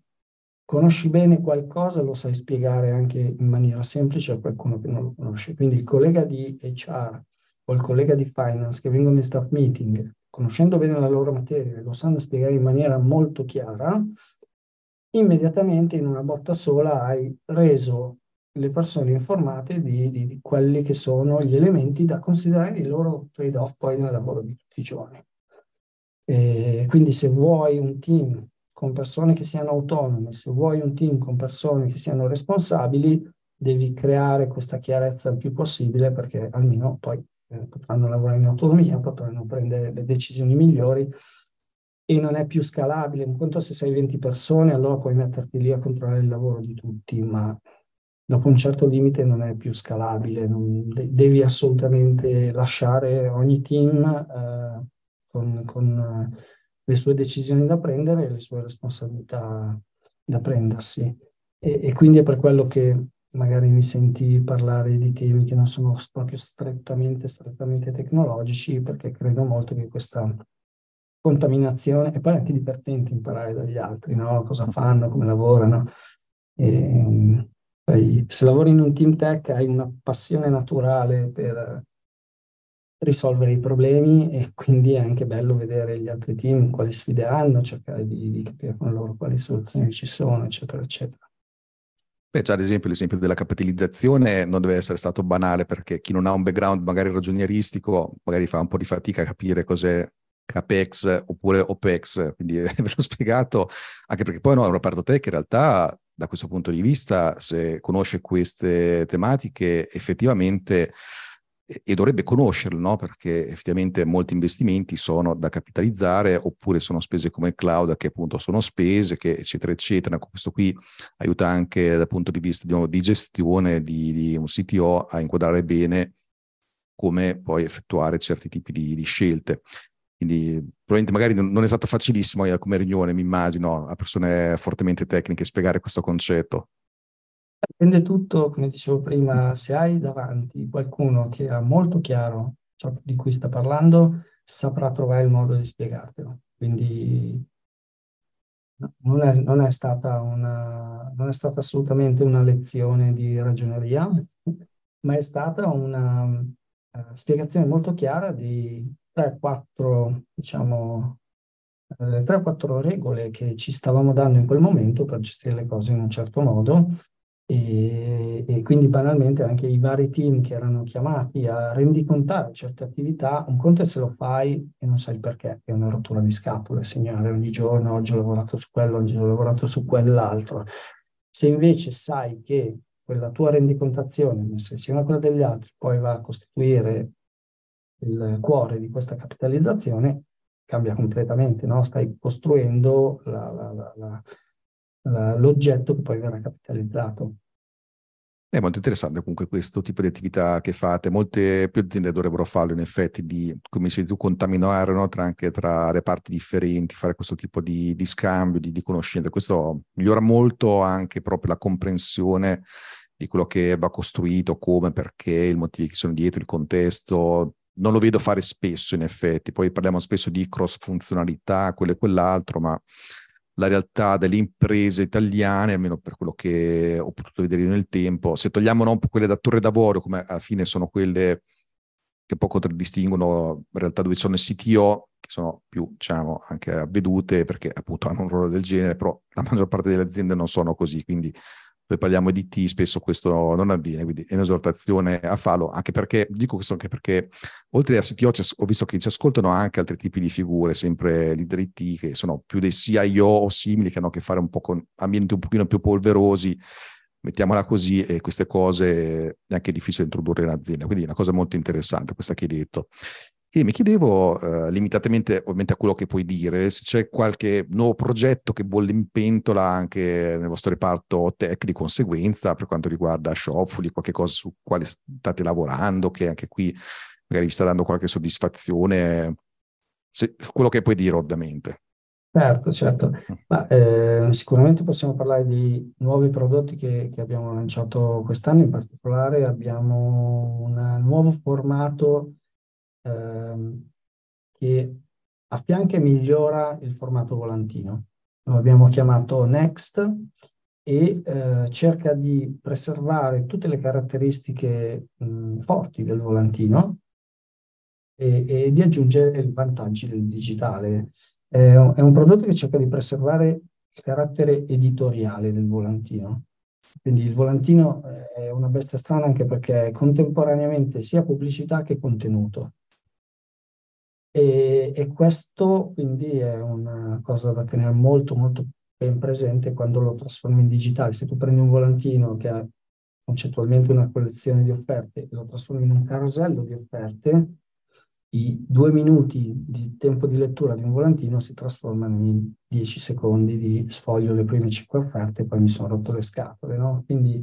conosci bene qualcosa lo sai spiegare anche in maniera semplice a qualcuno che non lo conosce. Quindi il collega di HR o il collega di finance che vengono in staff meeting, conoscendo bene la loro materia, lo sanno spiegare in maniera molto chiara, immediatamente in una botta sola hai reso le persone informate di, di, di, quelli che sono gli elementi da considerare il loro trade-off poi nel lavoro di tutti i giorni. E quindi se vuoi un team con persone che siano autonome, se vuoi un team con persone che siano responsabili, devi creare questa chiarezza il più possibile perché almeno poi eh, potranno lavorare in autonomia, potranno prendere le decisioni migliori e non è più scalabile. Un conto se sei 20 persone, allora puoi metterti lì a controllare il lavoro di tutti, ma dopo un certo limite non è più scalabile. Non, devi assolutamente lasciare ogni team eh, con, con eh, le sue decisioni da prendere e le sue responsabilità da prendersi. E, e quindi è per quello che magari mi senti parlare di temi che non sono proprio strettamente, strettamente tecnologici, perché credo molto che questa contaminazione e poi anche divertente imparare dagli altri, no? cosa fanno, come lavorano. E, poi, se lavori in un team tech hai una passione naturale per risolvere i problemi e quindi è anche bello vedere gli altri team quali sfide hanno, cercare di, di capire con loro quali soluzioni ci sono, eccetera, eccetera. Beh, già ad esempio l'esempio della capitalizzazione non deve essere stato banale perché chi non ha un background magari ragionieristico magari fa un po' di fatica a capire cos'è CAPEX oppure OPEX, quindi ve l'ho spiegato, anche perché poi no, è un reparto tech in realtà da questo punto di vista, se conosce queste tematiche, effettivamente e dovrebbe conoscerlo, no? perché effettivamente molti investimenti sono da capitalizzare oppure sono spese come il cloud che appunto sono spese, che, eccetera, eccetera. Questo qui aiuta anche dal punto di vista diciamo, di gestione di, di, un CTO a inquadrare bene come poi effettuare certi tipi di, di scelte. Quindi probabilmente magari non è stato facilissimo eh, come riunione, mi immagino, a persone fortemente tecniche spiegare questo concetto. Dipende tutto, come dicevo prima, se hai davanti qualcuno che ha molto chiaro ciò di cui sta parlando, saprà trovare il modo di spiegartelo. Quindi non è, non è, stata, una, non è stata assolutamente una lezione di ragioneria, ma è stata una uh, spiegazione molto chiara di 3-4, diciamo, le 3-4 regole che ci stavamo dando in quel momento per gestire le cose in un certo modo e, e, quindi banalmente anche i vari team che erano chiamati a rendicontare certe attività, un conto è se lo fai e non sai perché, è una rottura di scatole, segnare ogni giorno, oggi ho lavorato su quello, oggi ho lavorato su quell'altro. Se invece sai che quella tua rendicontazione, se sia quella degli altri, poi va a costituire il cuore di questa capitalizzazione, cambia completamente, no? stai costruendo la, la, la, l'oggetto che poi verrà capitalizzato. È molto interessante comunque questo tipo di attività che fate. Molte più aziende dovrebbero farlo in effetti di, come dicevi tu, contaminare no? tra, anche tra reparti differenti, fare questo tipo di, di scambio, di, di conoscenza. Questo migliora molto anche proprio la comprensione di quello che va costruito, come, perché, i motivi che sono dietro, il contesto. Non lo vedo fare spesso in effetti, poi parliamo spesso di cross funzionalità, quello e quell'altro, ma la realtà delle imprese italiane, almeno per quello che ho potuto vedere nel tempo, se togliamo non quelle da torre d'avorio, come alla fine sono quelle che poco contraddistinguono in realtà dove sono i CTO, che sono più, diciamo, anche avvedute perché appunto hanno un ruolo del genere, però la maggior parte delle aziende non sono così, quindi dove parliamo di T, spesso questo non avviene, quindi è un'esortazione a farlo, anche perché, dico questo anche perché, oltre a CTO ho visto che ci ascoltano anche altri tipi di figure, sempre leader IT, che sono più dei CIO o simili, che hanno a che fare un po' con ambienti un pochino più polverosi, mettiamola così, e queste cose è anche difficile introdurre in azienda, quindi è una cosa molto interessante questa che hai detto. E mi chiedevo, eh, limitatamente ovviamente a quello che puoi dire, se c'è qualche nuovo progetto che bolle in pentola anche nel vostro reparto tech di conseguenza per quanto riguarda Shopfully, qualche cosa su quale state lavorando, che anche qui magari vi sta dando qualche soddisfazione, se, quello che puoi dire ovviamente. Certo, certo. Mm. Ma, eh, sicuramente possiamo parlare di nuovi prodotti che, che abbiamo lanciato quest'anno, in particolare abbiamo un nuovo formato ehm, che affianca e migliora il formato volantino. Lo abbiamo chiamato Next e eh, cerca di preservare tutte le caratteristiche mh, forti del volantino e, e, di aggiungere i vantaggi del digitale. È un, è un prodotto che cerca di preservare il carattere editoriale del volantino. Quindi il volantino è una bestia strana anche perché è contemporaneamente sia pubblicità che contenuto. E, questo quindi è una cosa da tenere molto molto ben presente quando lo trasformi in digitale. Se tu prendi un volantino che ha concettualmente una collezione di offerte e lo trasformi in un carosello di offerte, i due minuti di tempo di lettura di un volantino si trasformano in dieci secondi di sfoglio le prime cinque offerte e poi mi sono rotto le scatole. No? Quindi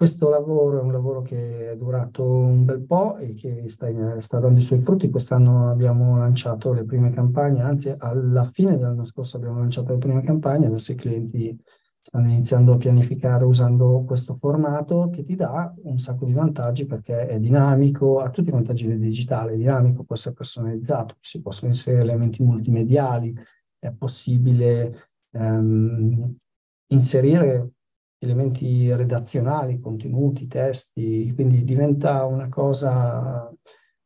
questo lavoro è un lavoro che è durato un bel po' e che sta, sta, dando i suoi frutti. Quest'anno abbiamo lanciato le prime campagne, anzi alla fine dell'anno scorso abbiamo lanciato le prime campagne, adesso i clienti stanno iniziando a pianificare usando questo formato che ti dà un sacco di vantaggi perché è dinamico, ha tutti i vantaggi del digitale, è dinamico, può essere personalizzato, si possono inserire elementi multimediali, è possibile ehm, inserire elementi redazionali, contenuti, testi, quindi diventa una cosa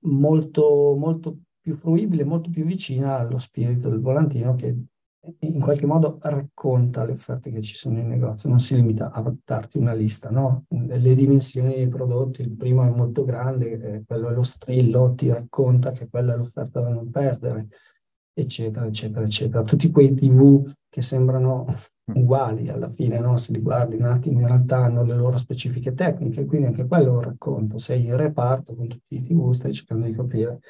molto, molto più fruibile, molto più vicina allo spirito del volantino che in qualche modo racconta le offerte che ci sono in negozio, non si limita a darti una lista, no? Le dimensioni dei prodotti, il primo è molto grande, quello è lo strillo, ti racconta che quella è l'offerta da non perdere, eccetera, eccetera, eccetera. Tutti quei TV che sembrano. Uguali alla fine, no? se li guardi un attimo in realtà hanno le loro specifiche tecniche, quindi anche quello è un racconto. Sei in reparto con tutti i TV, stai cercando di capire,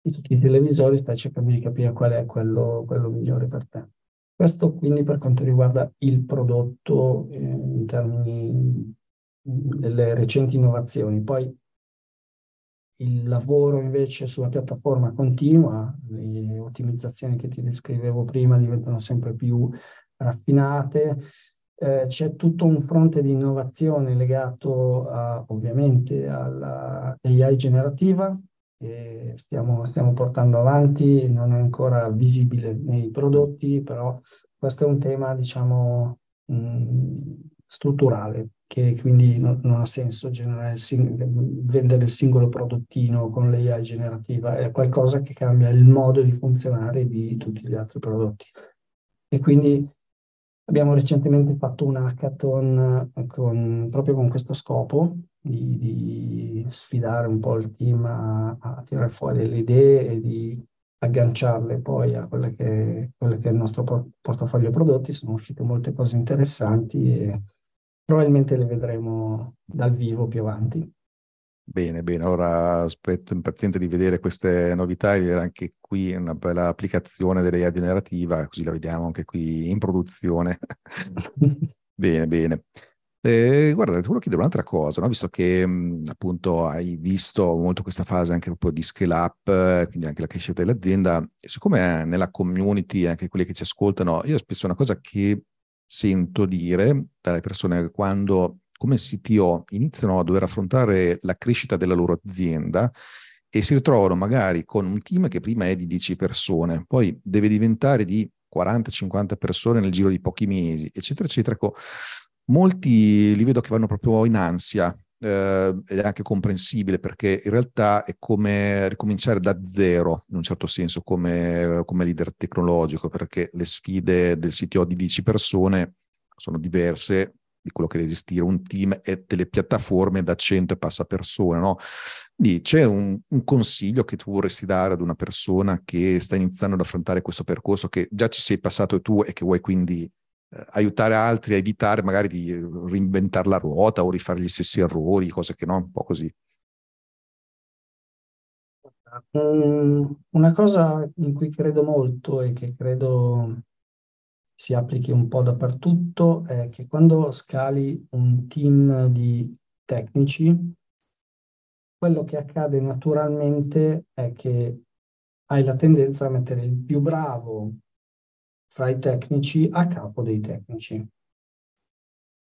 di tutti i televisori, stai cercando di capire qual è quello, quello migliore per te. Questo quindi per quanto riguarda il prodotto eh, in termini delle recenti innovazioni. Poi il lavoro invece sulla piattaforma continua, le ottimizzazioni che ti descrivevo prima diventano sempre più raffinate. Eh, c'è tutto un fronte di innovazione legato a, ovviamente all'AI generativa che stiamo, stiamo portando avanti, non è ancora visibile nei prodotti, però questo è un tema, diciamo, mh, strutturale, che quindi non, non ha senso il vendere il singolo prodottino con l'AI generativa, è qualcosa che cambia il modo di funzionare di tutti gli altri prodotti. E quindi Abbiamo recentemente fatto un hackathon eh, con, proprio con questo scopo di, di, sfidare un po' il team a, a tirare fuori delle idee e di agganciarle poi a quelle che, quelle che è il nostro portafoglio prodotti. Sono uscite molte cose interessanti e probabilmente le vedremo dal vivo più avanti. Bene, bene, ora aspetto impaziente di vedere queste novità e vedere anche qui una bella applicazione dell'IA generativa, così la vediamo anche qui in produzione. bene, bene. Eh, guarda, ti volevo chiedere un'altra cosa, no? visto che mh, appunto hai visto molto questa fase anche proprio di scale up, quindi anche la crescita dell'azienda, siccome nella community, anche quelli che ci ascoltano, io spesso una cosa che sento dire dalle persone quando come CTO iniziano a dover affrontare la crescita della loro azienda e si ritrovano magari con un team che prima è di 10 persone, poi deve diventare di 40-50 persone nel giro di pochi mesi, eccetera, eccetera. Ecco, molti li vedo che vanno proprio in ansia, eh, ed è anche comprensibile perché in realtà è come ricominciare da zero in un certo senso come, come leader tecnologico perché le sfide del CTO di 10 persone sono diverse di quello che deve gestire un team e delle piattaforme da 100 e passa persone, no? Quindi c'è un, un, consiglio che tu vorresti dare ad una persona che sta iniziando ad affrontare questo percorso, che già ci sei passato tu e che vuoi quindi eh, aiutare altri a evitare magari di reinventare la ruota o rifare gli stessi errori, cose che no, un po' così. una cosa in cui credo molto e che credo si applichi un po' dappertutto è che quando scali un team di tecnici, quello che accade naturalmente è che hai la tendenza a mettere il più bravo fra i tecnici a capo dei tecnici.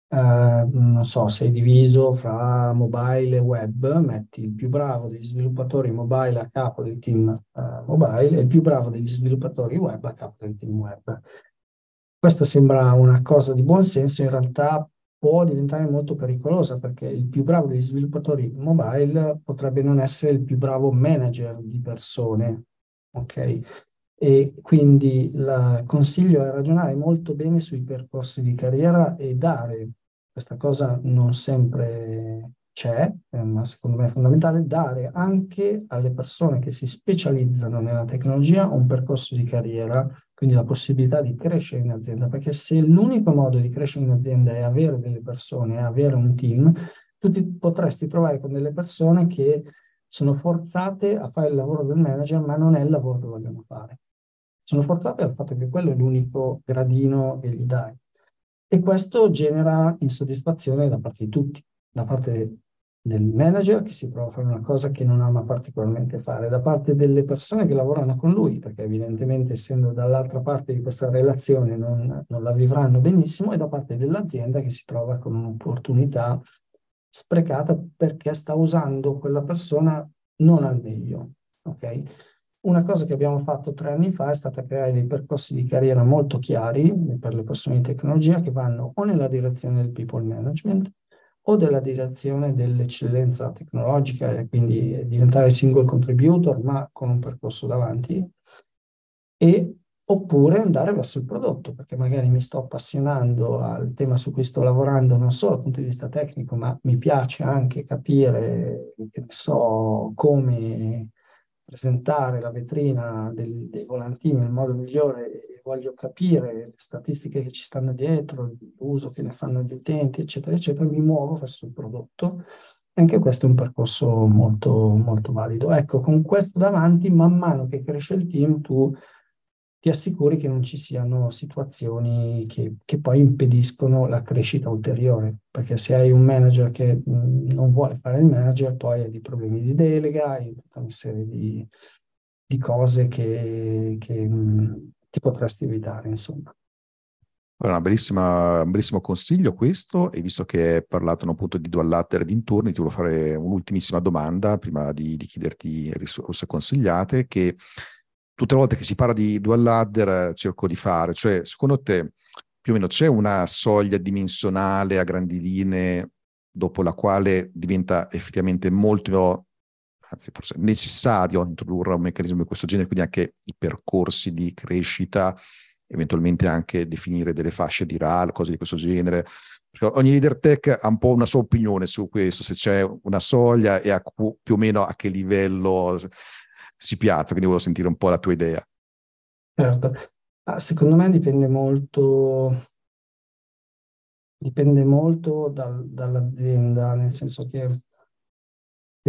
Uh, non so, sei diviso fra mobile e web, metti il più bravo degli sviluppatori mobile a capo del team uh, mobile e il più bravo degli sviluppatori web a capo del team web. Questa sembra una cosa di buon senso, in realtà può diventare molto pericolosa perché il più bravo degli sviluppatori mobile potrebbe non essere il più bravo manager di persone, ok? E quindi il consiglio è ragionare molto bene sui percorsi di carriera e dare, questa cosa non sempre c'è, eh, ma secondo me è fondamentale, dare anche alle persone che si specializzano nella tecnologia un percorso di carriera quindi la possibilità di crescere in azienda, perché se l'unico modo di crescere in azienda è avere delle persone, è avere un team, tu ti potresti trovare con delle persone che sono forzate a fare il lavoro del manager, ma non è il lavoro che vogliono fare. Sono forzate al fatto che quello è l'unico gradino che gli dai. E questo genera insoddisfazione da parte di tutti, da parte del manager che si trova a fare una cosa che non ama particolarmente fare, da parte delle persone che lavorano con lui, perché evidentemente essendo dall'altra parte di questa relazione non, non la vivranno benissimo, e da parte dell'azienda che si trova con un'opportunità sprecata perché sta usando quella persona non al meglio. Okay? Una cosa che abbiamo fatto tre anni fa è stata creare dei percorsi di carriera molto chiari per le persone di tecnologia che vanno o nella direzione del people management o della direzione dell'eccellenza tecnologica e quindi diventare single contributor ma con un percorso davanti e oppure andare verso il prodotto perché magari mi sto appassionando al tema su cui sto lavorando non solo dal punto di vista tecnico ma mi piace anche capire che ne so come presentare la vetrina del, dei volantini nel modo migliore voglio capire le statistiche che ci stanno dietro, l'uso che ne fanno gli utenti, eccetera, eccetera, mi muovo verso il prodotto. Anche questo è un percorso molto, molto valido. Ecco, con questo davanti, man mano che cresce il team, tu ti assicuri che non ci siano situazioni che, che, poi impediscono la crescita ulteriore, perché se hai un manager che non vuole fare il manager, poi hai dei problemi di delega, hai tutta una serie di, di cose che, che ti potresti evitare, insomma. Allora, un bellissimo consiglio questo, e visto che hai parlato appunto di dual ladder e dintorni, ti volevo fare un'ultimissima domanda prima di, di chiederti risorse consigliate, che tutte le volte che si parla di dual ladder cerco di fare, cioè secondo te più o meno c'è una soglia dimensionale a grandi linee dopo la quale diventa effettivamente molto anzi forse necessario introdurre un meccanismo di questo genere, quindi anche i percorsi di crescita, eventualmente anche definire delle fasce di RAL, cose di questo genere. Perché ogni leader tech ha un po' una sua opinione su questo, se c'è una soglia e a, più o meno a che livello si piazza, quindi volevo sentire un po' la tua idea. Certo, ah, secondo me dipende molto, dipende molto dal, dall'azienda, nel senso che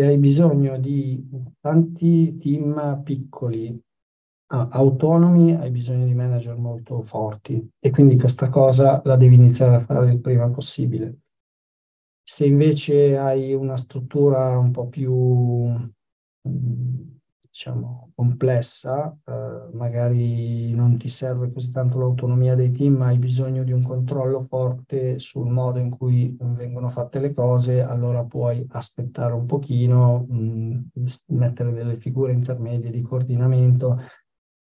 hai bisogno di tanti team piccoli, autonomi, hai bisogno di manager molto forti e quindi questa cosa la devi iniziare a fare il prima possibile. Se invece hai una struttura un po' più mm, diciamo, complessa, eh, magari non ti serve così tanto l'autonomia dei team, ma hai bisogno di un controllo forte sul modo in cui vengono fatte le cose, allora puoi aspettare un pochino, mh, mettere delle figure intermedie di coordinamento,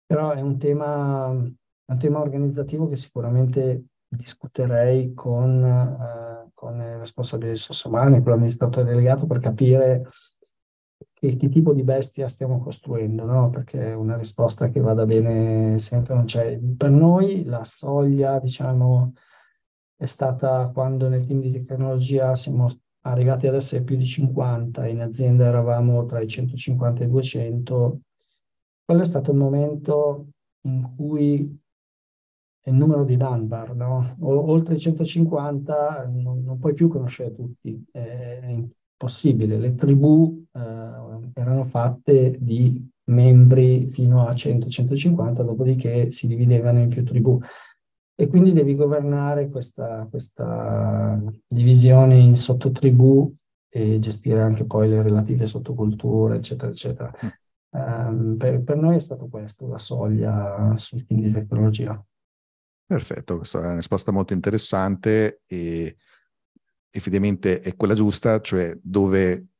però è un tema, un tema organizzativo che sicuramente discuterei con, eh, con i responsabili di risorse umane, con l'amministratore delegato per capire che, che, tipo di bestia stiamo costruendo, no? Perché una risposta che vada bene sempre non c'è. Per noi la soglia, diciamo, è stata quando nel team di tecnologia siamo arrivati ad essere più di 50, in azienda eravamo tra i 150 e i 200. Quello è stato il momento in cui il numero di Dunbar, no? Oltre i 150 non, non, puoi più conoscere tutti, è, è impossibile. Le tribù eh, erano fatte di membri fino a 100-150, dopodiché si dividevano in più tribù. E quindi devi governare questa, questa divisione in sottotribù e gestire anche poi le relative sottoculture, eccetera, eccetera. Um, per, per, noi è stato questo, la soglia sul team di tecnologia. Perfetto, questa è una risposta molto interessante e effettivamente è quella giusta, cioè dove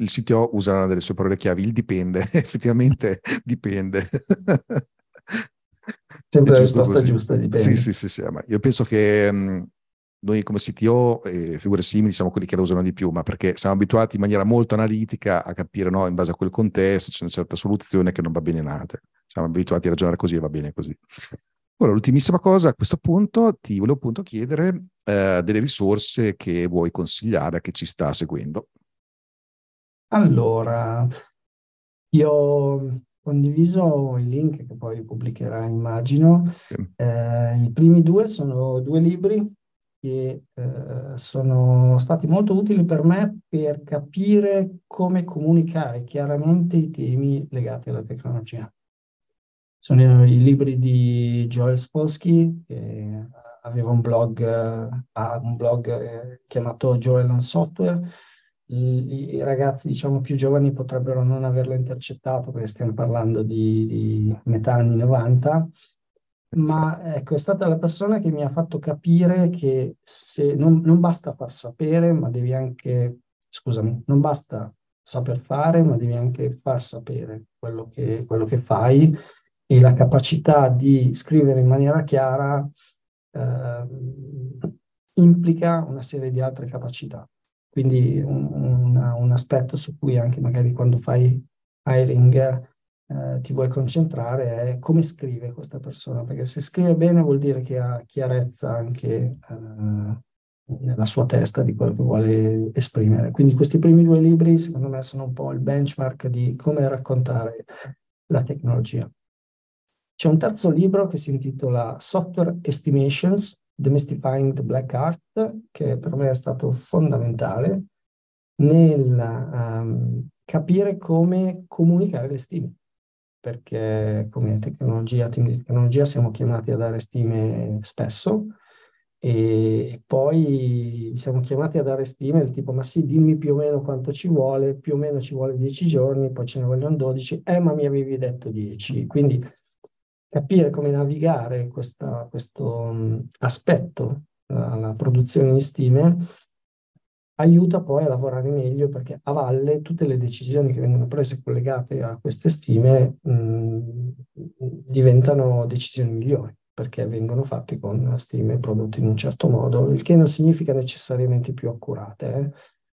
il CTO userà delle sue parole chiavi, il dipende, effettivamente dipende. Sempre la risposta così. giusta, dipende. Sì, sì, sì, sì, ma io penso che mh, noi come CTO e figure simili siamo quelli che la usano di più, ma perché siamo abituati in maniera molto analitica a capire, no, in base a quel contesto c'è una certa soluzione che non va bene nata. Siamo abituati a ragionare così e va bene così. Ora, l'ultimissima cosa a questo punto, ti volevo appunto chiedere eh, delle risorse che vuoi consigliare a chi ci sta seguendo. Allora, io ho condiviso i link che poi pubblicherà, immagino. Sì. Eh, I primi due sono due libri che eh, sono stati molto utili per me per capire come comunicare chiaramente i temi legati alla tecnologia. Sono i libri di Joel Spolsky, che aveva un blog, ha un blog eh, chiamato Joel on Software. I, ragazzi, diciamo, più giovani potrebbero non averlo intercettato perché stiamo parlando di, di metà anni 90, ma ecco, è stata la persona che mi ha fatto capire che se non, non basta far sapere, ma devi anche, scusami, non basta saper fare, ma devi anche far sapere quello che, quello che fai e la capacità di scrivere in maniera chiara eh, implica una serie di altre capacità. Quindi un, un, un, aspetto su cui anche magari quando fai hiring eh, ti vuoi concentrare è come scrive questa persona, perché se scrive bene vuol dire che ha chiarezza anche eh, nella sua testa di quello che vuole esprimere. Quindi questi primi due libri secondo me sono un po' il benchmark di come raccontare la tecnologia. C'è un terzo libro che si intitola Software Estimations, Demystifying the Black Art, che per me è stato fondamentale nel um, capire come comunicare le stime, perché come tecnologia, team di tecnologia siamo chiamati a dare stime spesso e poi siamo chiamati a dare stime del tipo ma sì dimmi più o meno quanto ci vuole, più o meno ci vuole 10 giorni, poi ce ne vogliono 12, eh ma mi avevi detto 10, quindi capire come navigare questa, questo um, aspetto, la, la, produzione di stime, aiuta poi a lavorare meglio perché a valle tutte le decisioni che vengono prese collegate a queste stime mh, diventano decisioni migliori perché vengono fatte con stime prodotte in un certo modo, il che non significa necessariamente più accurate, eh,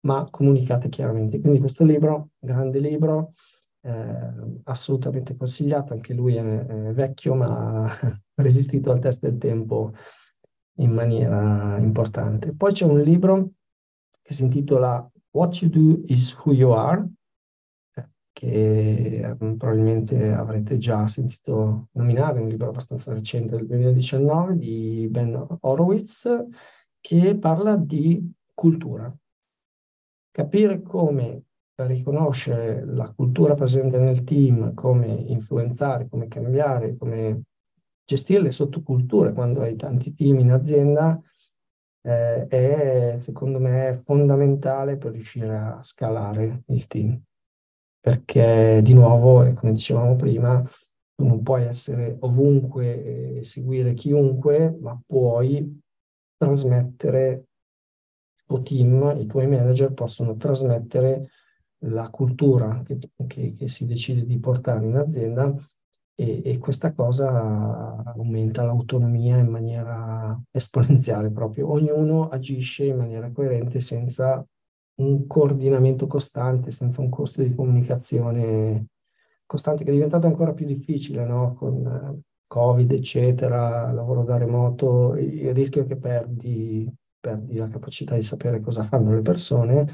ma comunicate chiaramente. Quindi questo libro, grande libro, eh, assolutamente consigliato, anche lui è, è vecchio ma ha resistito al test del tempo in maniera importante. Poi c'è un libro che si intitola What You Do Is Who You Are, che mm, probabilmente avrete già sentito nominare, un libro abbastanza recente del 2019 di Ben Horowitz, che parla di cultura. Capire come riconoscere la cultura presente nel team, come influenzare, come cambiare, come gestire le sottoculture quando hai tanti team in azienda, eh, è secondo me fondamentale per riuscire a scalare il team. Perché di nuovo, come dicevamo prima, tu non puoi essere ovunque e seguire chiunque, ma puoi trasmettere il tuo team, i tuoi manager possono trasmettere la cultura che, che, che, si decide di portare in azienda e, e, questa cosa aumenta l'autonomia in maniera esponenziale proprio. Ognuno agisce in maniera coerente senza un coordinamento costante, senza un costo di comunicazione costante che è diventato ancora più difficile no? con, Covid, eccetera, lavoro da remoto, il rischio è che perdi, perdi la capacità di sapere cosa fanno le persone.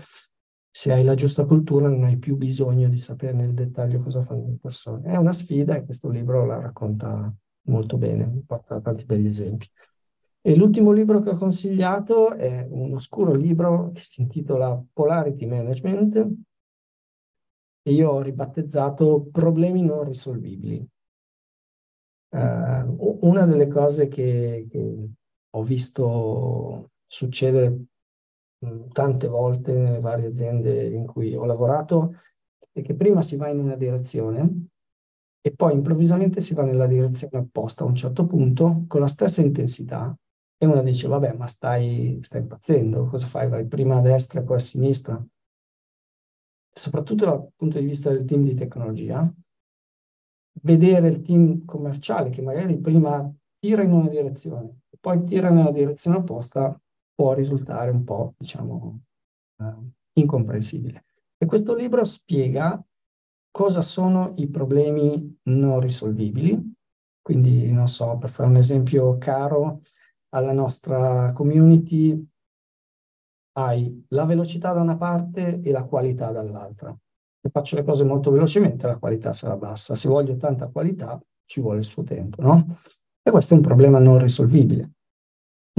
Se hai la giusta cultura non hai più bisogno di sapere nel dettaglio cosa fanno le persone. È una sfida e questo libro la racconta molto bene, porta tanti belli esempi. E l'ultimo libro che ho consigliato è un oscuro libro che si intitola Polarity Management e io ho ribattezzato Problemi non risolvibili. Uh, una delle cose che, che, ho visto succedere tante volte nelle varie aziende in cui ho lavorato è che prima si va in una direzione e poi improvvisamente si va nella direzione opposta a un certo punto con la stessa intensità e uno dice vabbè ma stai, stai impazzendo, cosa fai? Vai prima a destra e poi a sinistra? Soprattutto dal punto di vista del team di tecnologia, vedere il team commerciale che magari prima tira in una direzione e poi tira nella direzione opposta può risultare un po', diciamo, eh, incomprensibile. E questo libro spiega cosa sono i problemi non risolvibili. Quindi, non so, per fare un esempio caro alla nostra community, hai la velocità da una parte e la qualità dall'altra. Se faccio le cose molto velocemente, la qualità sarà bassa. Se voglio tanta qualità, ci vuole il suo tempo, no? E questo è un problema non risolvibile.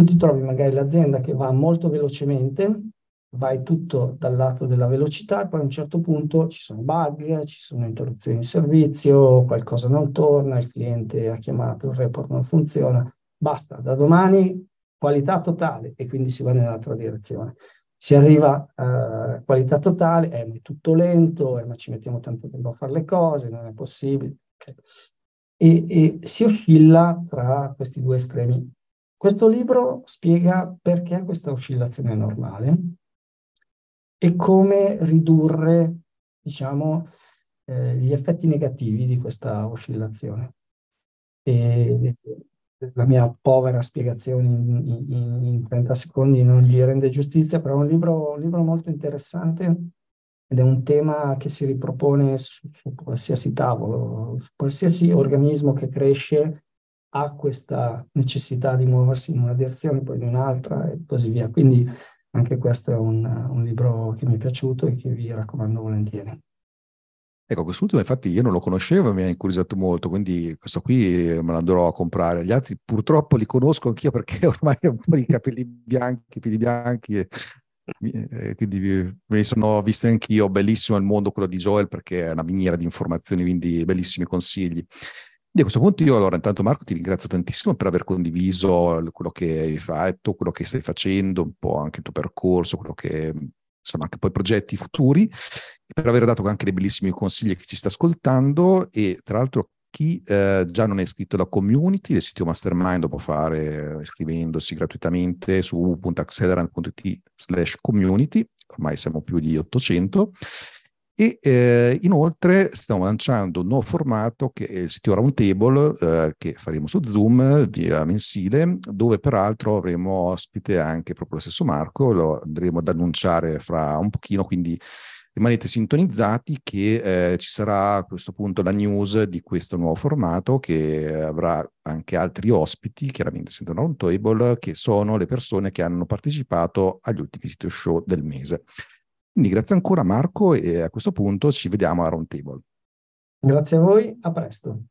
Tu ti trovi magari l'azienda che va molto velocemente, vai tutto dal lato della velocità e poi a un certo punto ci sono bug, ci sono interruzioni di servizio, qualcosa non torna, il cliente ha chiamato, il report non funziona, basta, da domani qualità totale e quindi si va nell'altra direzione. Si arriva a qualità totale, eh, ma è tutto lento, eh, ma ci mettiamo tanto tempo a fare le cose, non è possibile. Okay. E, e si oscilla tra questi due estremi. Questo libro spiega perché questa oscillazione è normale, e come ridurre, diciamo, eh, gli effetti negativi di questa oscillazione. E la mia povera spiegazione in, in, in 30 secondi non gli rende giustizia, però è un libro, un libro molto interessante ed è un tema che si ripropone su, su qualsiasi tavolo, su qualsiasi organismo che cresce ha questa necessità di muoversi in una direzione, poi in un'altra e così via. Quindi anche questo è un, un libro che mi è piaciuto e che vi raccomando volentieri. Ecco, quest'ultimo infatti io non lo conoscevo e mi ha incuriosito molto, quindi questo qui me lo andrò a comprare. Gli altri purtroppo li conosco anch'io perché ormai ho un po' di capelli bianchi, piedi bianchi, e, e quindi me li sono visti anch'io. Bellissimo il mondo quello di Joel perché è una miniera di informazioni, quindi bellissimi consigli. Di questo punto io allora intanto Marco ti ringrazio tantissimo per aver condiviso quello che hai fatto, quello che stai facendo, un po' anche il tuo percorso, quello che insomma anche poi progetti futuri, per aver dato anche dei bellissimi consigli a chi ci sta ascoltando e tra l'altro chi eh, già non è iscritto alla community del sito Mastermind lo può fare iscrivendosi gratuitamente su www.accelerant.it slash community, ormai siamo più di 800 e eh, inoltre stiamo lanciando un nuovo formato che è il sito Roundtable eh, che faremo su Zoom via mensile, dove peraltro avremo ospite anche proprio lo stesso Marco, lo andremo ad annunciare fra un pochino, quindi rimanete sintonizzati che eh, ci sarà a questo punto la news di questo nuovo formato che avrà anche altri ospiti, chiaramente essendo Roundtable, che sono le persone che hanno partecipato agli ultimi sito show del mese. Quindi grazie ancora Marco e a questo punto ci vediamo a Roundtable. Grazie a voi, a presto.